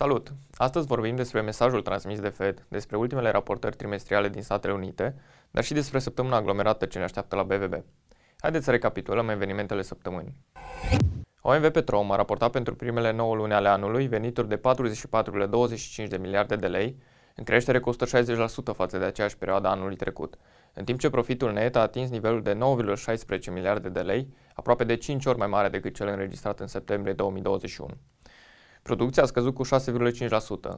Salut! Astăzi vorbim despre mesajul transmis de Fed, despre ultimele raportări trimestriale din Statele Unite, dar și despre săptămâna aglomerată ce ne așteaptă la BVB. Haideți să recapitulăm evenimentele săptămânii. OMV Petrom a raportat pentru primele 9 luni ale anului venituri de 44,25 de miliarde de lei, în creștere cu 160% față de aceeași perioadă anului trecut, în timp ce profitul net a atins nivelul de 9,16 miliarde de lei, aproape de 5 ori mai mare decât cel înregistrat în septembrie 2021. Producția a scăzut cu 6,5%,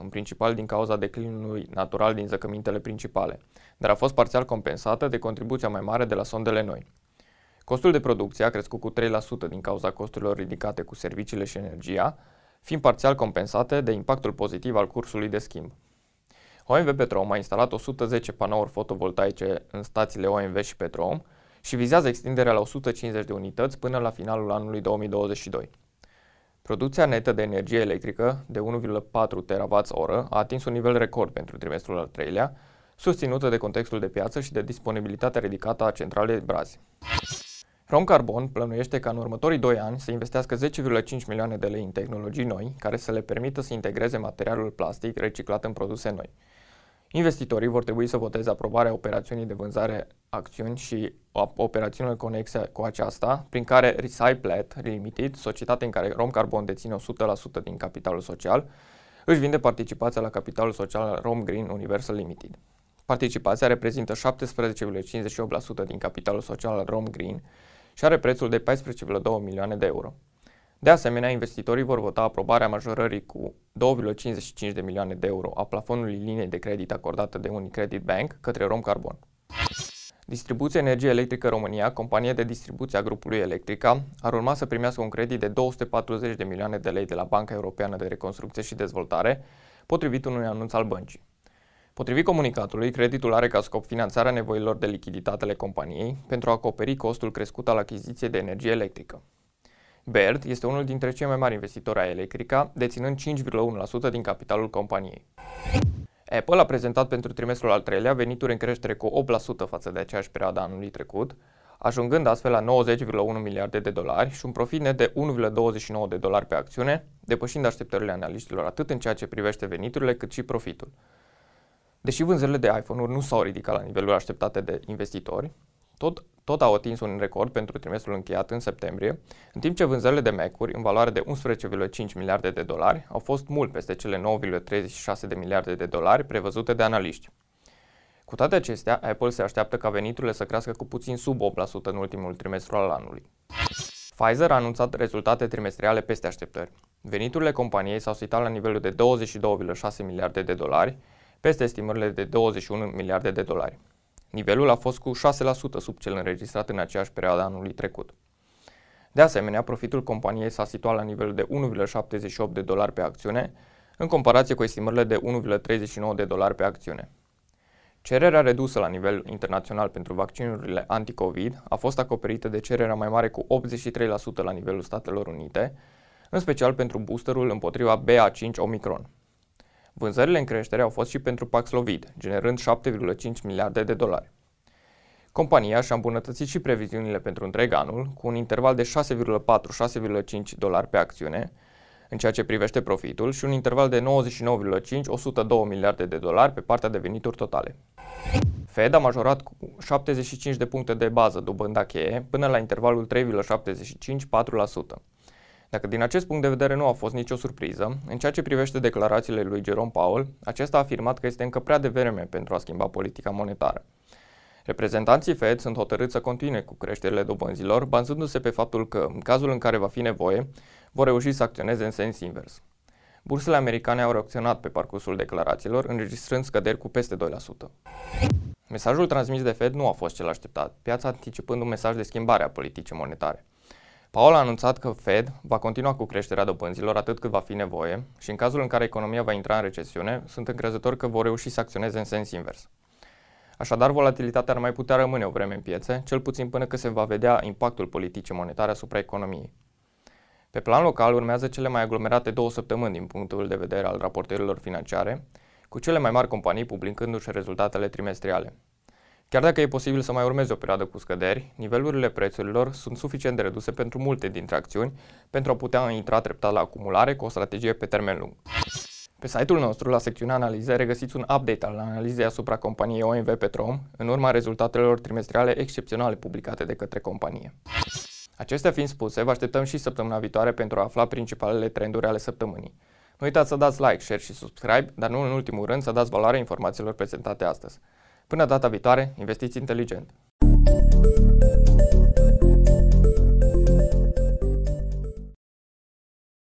în principal din cauza declinului natural din zăcămintele principale, dar a fost parțial compensată de contribuția mai mare de la sondele noi. Costul de producție a crescut cu 3% din cauza costurilor ridicate cu serviciile și energia, fiind parțial compensate de impactul pozitiv al cursului de schimb. OMV Petrom a instalat 110 panouri fotovoltaice în stațiile OMV și Petrom și vizează extinderea la 150 de unități până la finalul anului 2022. Producția netă de energie electrică de 1,4 TWh a atins un nivel record pentru trimestrul al treilea, susținută de contextul de piață și de disponibilitatea ridicată a centralei Brazi. Romcarbon plănuiește ca în următorii 2 ani să investească 10,5 milioane de lei în tehnologii noi care să le permită să integreze materialul plastic reciclat în produse noi. Investitorii vor trebui să voteze aprobarea operațiunii de vânzare acțiuni și operațiunile conexe cu aceasta, prin care Recyplet Limited, societatea în care Romcarbon deține 100% din capitalul social, își vinde participația la capitalul social Rom Green Universal Limited. Participația reprezintă 17,58% din capitalul social al Rom Green și are prețul de 14,2 milioane de euro. De asemenea, investitorii vor vota aprobarea majorării cu 2,55 de milioane de euro a plafonului liniei de credit acordată de Unicredit Bank către Romcarbon. Distribuția Energie Electrică România, companie de distribuție a grupului Electrica, ar urma să primească un credit de 240 de milioane de lei de la Banca Europeană de Reconstrucție și Dezvoltare, potrivit unui anunț al băncii. Potrivit comunicatului, creditul are ca scop finanțarea nevoilor de lichiditate ale companiei pentru a acoperi costul crescut al achiziției de energie electrică. Baird este unul dintre cei mai mari investitori a Electrica, deținând 5,1% din capitalul companiei. Apple a prezentat pentru trimestrul al treilea venituri în creștere cu 8% față de aceeași perioadă anului trecut, ajungând astfel la 90,1 miliarde de dolari și un profit net de 1,29 de dolari pe acțiune, depășind așteptările analiștilor atât în ceea ce privește veniturile cât și profitul. Deși vânzările de iPhone-uri nu s-au ridicat la nivelul așteptate de investitori, tot, tot au atins un record pentru trimestrul încheiat în septembrie, în timp ce vânzările de Mac-uri, în valoare de 11,5 miliarde de dolari, au fost mult peste cele 9,36 de miliarde de dolari prevăzute de analiști. Cu toate acestea, Apple se așteaptă ca veniturile să crească cu puțin sub 8% în ultimul trimestru al anului. Pfizer a anunțat rezultate trimestriale peste așteptări. Veniturile companiei s-au situat la nivelul de 22,6 miliarde de dolari, peste estimările de 21 miliarde de dolari. Nivelul a fost cu 6% sub cel înregistrat în aceeași perioadă anului trecut. De asemenea, profitul companiei s-a situat la nivelul de 1,78 de dolari pe acțiune, în comparație cu estimările de 1,39 de dolari pe acțiune. Cererea redusă la nivel internațional pentru vaccinurile anti-COVID a fost acoperită de cererea mai mare cu 83% la nivelul Statelor Unite, în special pentru boosterul împotriva BA5 Omicron. Vânzările în creștere au fost și pentru Paxlovid, generând 7,5 miliarde de dolari. Compania și-a îmbunătățit și previziunile pentru întreg anul, cu un interval de 6,4-6,5 dolari pe acțiune, în ceea ce privește profitul, și un interval de 99,5-102 miliarde de dolari pe partea de venituri totale. Fed a majorat cu 75 de puncte de bază dobânda cheie până la intervalul 3,75-4%. Dacă din acest punct de vedere nu a fost nicio surpriză, în ceea ce privește declarațiile lui Jerome Powell, acesta a afirmat că este încă prea devreme pentru a schimba politica monetară. Reprezentanții Fed sunt hotărâți să continue cu creșterile dobânzilor, bazându-se pe faptul că, în cazul în care va fi nevoie, vor reuși să acționeze în sens invers. Bursele americane au reacționat pe parcursul declarațiilor, înregistrând scăderi cu peste 2%. Mesajul transmis de Fed nu a fost cel așteptat, piața anticipând un mesaj de schimbare a politicii monetare. Paul a anunțat că Fed va continua cu creșterea dobânzilor atât cât va fi nevoie și în cazul în care economia va intra în recesiune, sunt încrezător că vor reuși să acționeze în sens invers. Așadar, volatilitatea ar mai putea rămâne o vreme în piețe, cel puțin până când se va vedea impactul politicii monetare asupra economiei. Pe plan local urmează cele mai aglomerate două săptămâni din punctul de vedere al raportărilor financiare, cu cele mai mari companii publicându-și rezultatele trimestriale. Chiar dacă e posibil să mai urmeze o perioadă cu scăderi, nivelurile prețurilor sunt suficient de reduse pentru multe dintre acțiuni pentru a putea intra treptat la acumulare cu o strategie pe termen lung. Pe site-ul nostru, la secțiunea analize, regăsiți un update al analizei asupra companiei OMV Petrom, în urma rezultatelor trimestriale excepționale publicate de către companie. Acestea fiind spuse, vă așteptăm și săptămâna viitoare pentru a afla principalele trenduri ale săptămânii. Nu uitați să dați like, share și subscribe, dar nu în ultimul rând să dați valoare informațiilor prezentate astăzi. Până data viitoare, investiți inteligent!